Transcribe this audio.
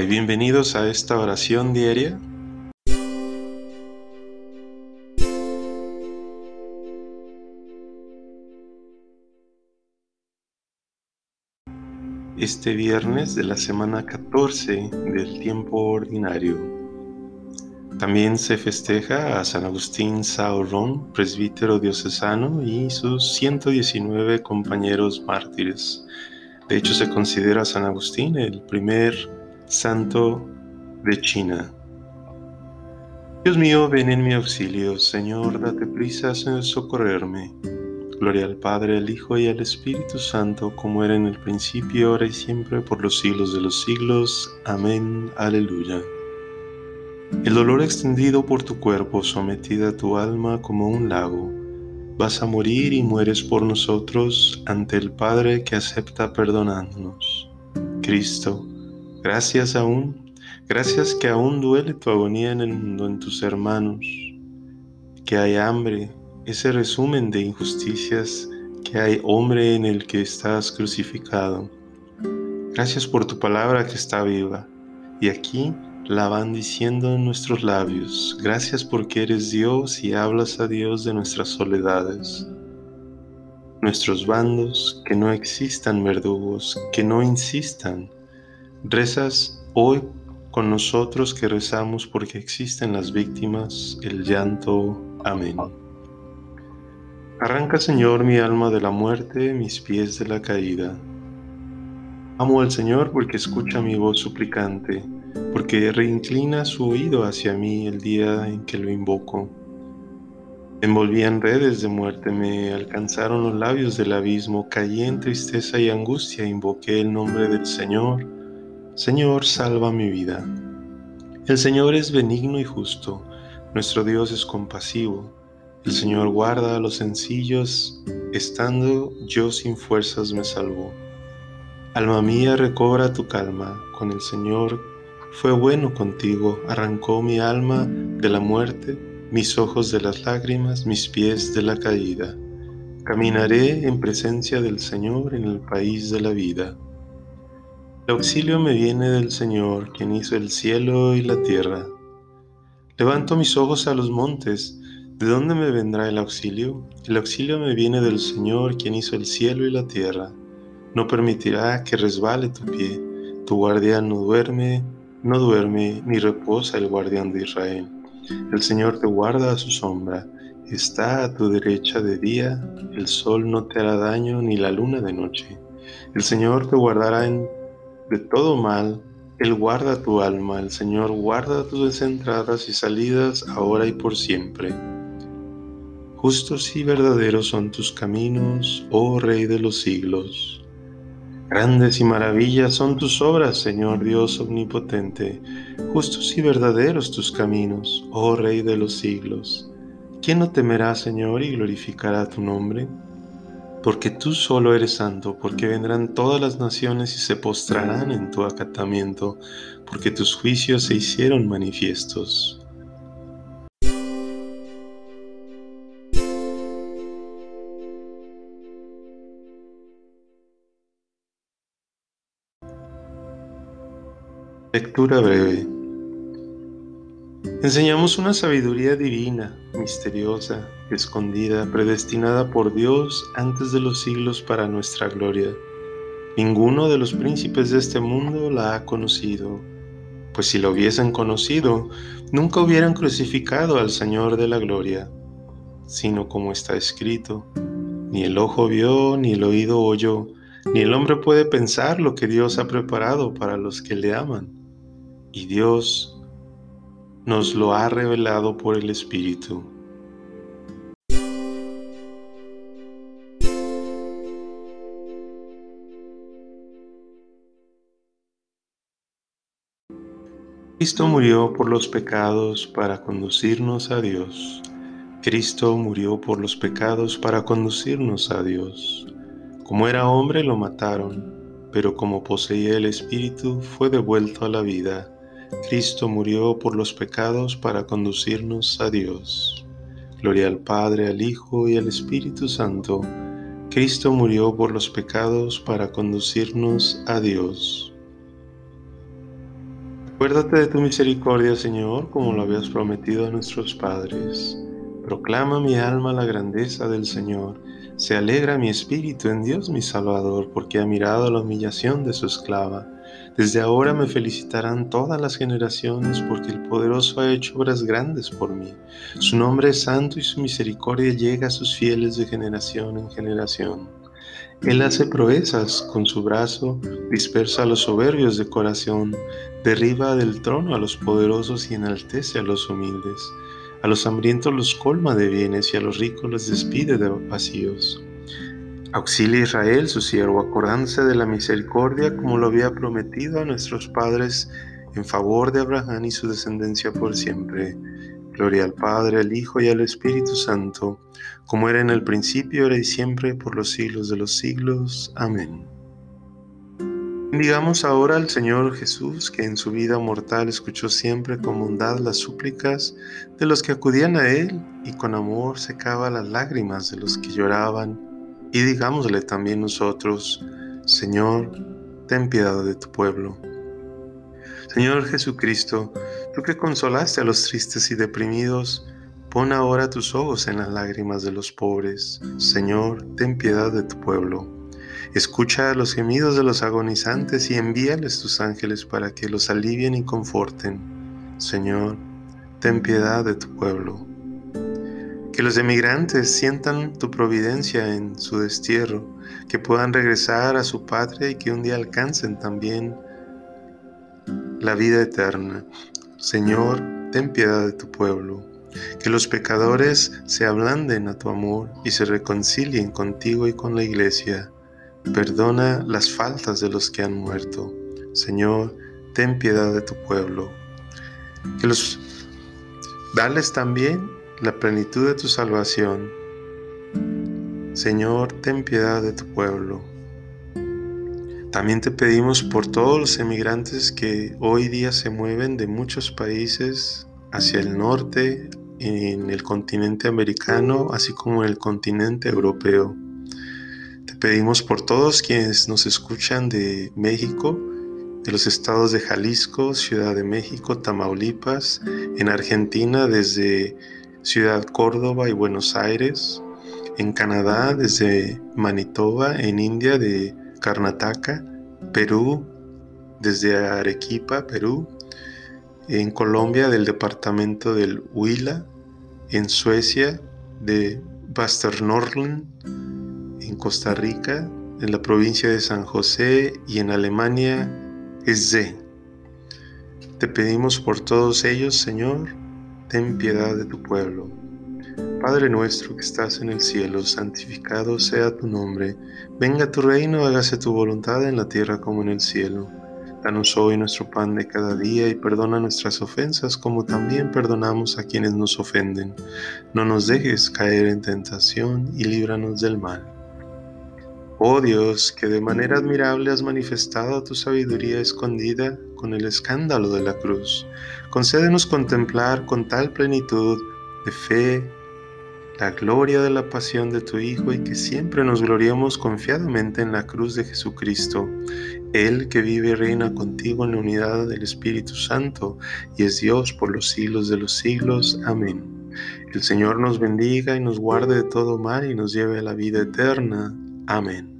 Bienvenidos a esta oración diaria. Este viernes de la semana 14 del tiempo ordinario. También se festeja a San Agustín Saurón, presbítero diocesano, y sus 119 compañeros mártires. De hecho, se considera a San Agustín el primer santo de China. Dios mío, ven en mi auxilio, Señor, date prisa en socorrerme. Gloria al Padre, al Hijo y al Espíritu Santo, como era en el principio, ahora y siempre, por los siglos de los siglos. Amén. Aleluya. El dolor extendido por tu cuerpo, sometida tu alma como un lago, vas a morir y mueres por nosotros ante el Padre que acepta perdonándonos. Cristo, gracias aún, gracias que aún duele tu agonía en el mundo, en tus hermanos, que hay hambre, ese resumen de injusticias, que hay hombre en el que estás crucificado. Gracias por tu palabra que está viva. Y aquí la van diciendo en nuestros labios. Gracias porque eres Dios y hablas a Dios de nuestras soledades. Nuestros bandos, que no existan verdugos, que no insistan. Rezas hoy con nosotros que rezamos porque existen las víctimas, el llanto. Amén. Arranca, Señor, mi alma de la muerte, mis pies de la caída. Amo al Señor porque escucha mi voz suplicante porque reinclina su oído hacia mí el día en que lo invoco. Envolví en redes de muerte, me alcanzaron los labios del abismo, caí en tristeza y angustia, invoqué el nombre del Señor. Señor, salva mi vida. El Señor es benigno y justo, nuestro Dios es compasivo. El Señor guarda a los sencillos, estando yo sin fuerzas me salvó. Alma mía, recobra tu calma, con el Señor fue bueno contigo, arrancó mi alma de la muerte, mis ojos de las lágrimas, mis pies de la caída. Caminaré en presencia del Señor en el país de la vida. El auxilio me viene del Señor, quien hizo el cielo y la tierra. Levanto mis ojos a los montes, ¿de dónde me vendrá el auxilio? El auxilio me viene del Señor, quien hizo el cielo y la tierra. No permitirá que resbale tu pie, tu guardián no duerme, no duerme ni reposa el guardián de Israel. El Señor te guarda a su sombra, está a tu derecha de día, el sol no te hará daño ni la luna de noche. El Señor te guardará de todo mal, Él guarda tu alma, el Señor guarda tus entradas y salidas ahora y por siempre. Justos y verdaderos son tus caminos, oh Rey de los siglos. Grandes y maravillas son tus obras, Señor Dios omnipotente, justos y verdaderos tus caminos, oh Rey de los siglos. ¿Quién no temerá, Señor, y glorificará tu nombre? Porque tú solo eres santo, porque vendrán todas las naciones y se postrarán en tu acatamiento, porque tus juicios se hicieron manifiestos. Lectura breve. Enseñamos una sabiduría divina, misteriosa, escondida, predestinada por Dios antes de los siglos para nuestra gloria. Ninguno de los príncipes de este mundo la ha conocido, pues si lo hubiesen conocido, nunca hubieran crucificado al Señor de la gloria, sino como está escrito, ni el ojo vio, ni el oído oyó, ni el hombre puede pensar lo que Dios ha preparado para los que le aman y Dios nos lo ha revelado por el Espíritu. Cristo murió por los pecados para conducirnos a Dios. Cristo murió por los pecados para conducirnos a Dios. Como era hombre lo mataron, pero como poseía el Espíritu fue devuelto a la vida Cristo murió por los pecados para conducirnos a Dios. Gloria al Padre, al Hijo y al Espíritu Santo. Cristo murió por los pecados para conducirnos a Dios. Acuérdate de tu misericordia, Señor, como lo habías prometido a nuestros padres. Proclama mi alma la grandeza del Señor. Se alegra mi espíritu en Dios mi Salvador, porque ha mirado la humillación de su esclava. Desde ahora me felicitarán todas las generaciones, porque el poderoso ha hecho obras grandes por mí. Su nombre es santo y su misericordia llega a sus fieles de generación en generación. Él hace proezas con su brazo, dispersa a los soberbios de corazón, derriba del trono a los poderosos y enaltece a los humildes. A los hambrientos los colma de bienes y a los ricos los despide de vacíos. Auxilia Israel, su siervo, acordándose de la misericordia como lo había prometido a nuestros padres en favor de Abraham y su descendencia por siempre. Gloria al Padre, al Hijo y al Espíritu Santo, como era en el principio, ahora y siempre, por los siglos de los siglos. Amén. Digamos ahora al Señor Jesús, que en su vida mortal escuchó siempre con bondad las súplicas de los que acudían a Él y con amor secaba las lágrimas de los que lloraban. Y digámosle también nosotros, Señor, ten piedad de tu pueblo. Señor Jesucristo, tú que consolaste a los tristes y deprimidos, pon ahora tus ojos en las lágrimas de los pobres. Señor, ten piedad de tu pueblo. Escucha los gemidos de los agonizantes y envíales tus ángeles para que los alivien y conforten. Señor, ten piedad de tu pueblo. Que los emigrantes sientan tu providencia en su destierro, que puedan regresar a su patria y que un día alcancen también la vida eterna. Señor, ten piedad de tu pueblo. Que los pecadores se ablanden a tu amor y se reconcilien contigo y con la iglesia. Perdona las faltas de los que han muerto. Señor, ten piedad de tu pueblo. Que los dales también la plenitud de tu salvación. Señor, ten piedad de tu pueblo. También te pedimos por todos los emigrantes que hoy día se mueven de muchos países hacia el norte, en el continente americano, así como en el continente europeo. Te pedimos por todos quienes nos escuchan de México, de los estados de Jalisco, Ciudad de México, Tamaulipas, en Argentina desde Ciudad Córdoba y Buenos Aires, en Canadá desde Manitoba, en India de Karnataka, Perú, desde Arequipa, Perú, en Colombia del departamento del Huila, en Suecia de Västernorrland, en Costa Rica, en la provincia de San José y en Alemania es Te pedimos por todos ellos, Señor, ten piedad de tu pueblo. Padre nuestro que estás en el cielo, santificado sea tu nombre, venga tu reino, hágase tu voluntad en la tierra como en el cielo. Danos hoy nuestro pan de cada día y perdona nuestras ofensas como también perdonamos a quienes nos ofenden. No nos dejes caer en tentación y líbranos del mal. Oh Dios, que de manera admirable has manifestado tu sabiduría escondida con el escándalo de la cruz, concédenos contemplar con tal plenitud de fe, la gloria de la pasión de tu Hijo y que siempre nos gloriemos confiadamente en la cruz de Jesucristo, Él que vive y reina contigo en la unidad del Espíritu Santo y es Dios por los siglos de los siglos. Amén. El Señor nos bendiga y nos guarde de todo mal y nos lleve a la vida eterna. Amén.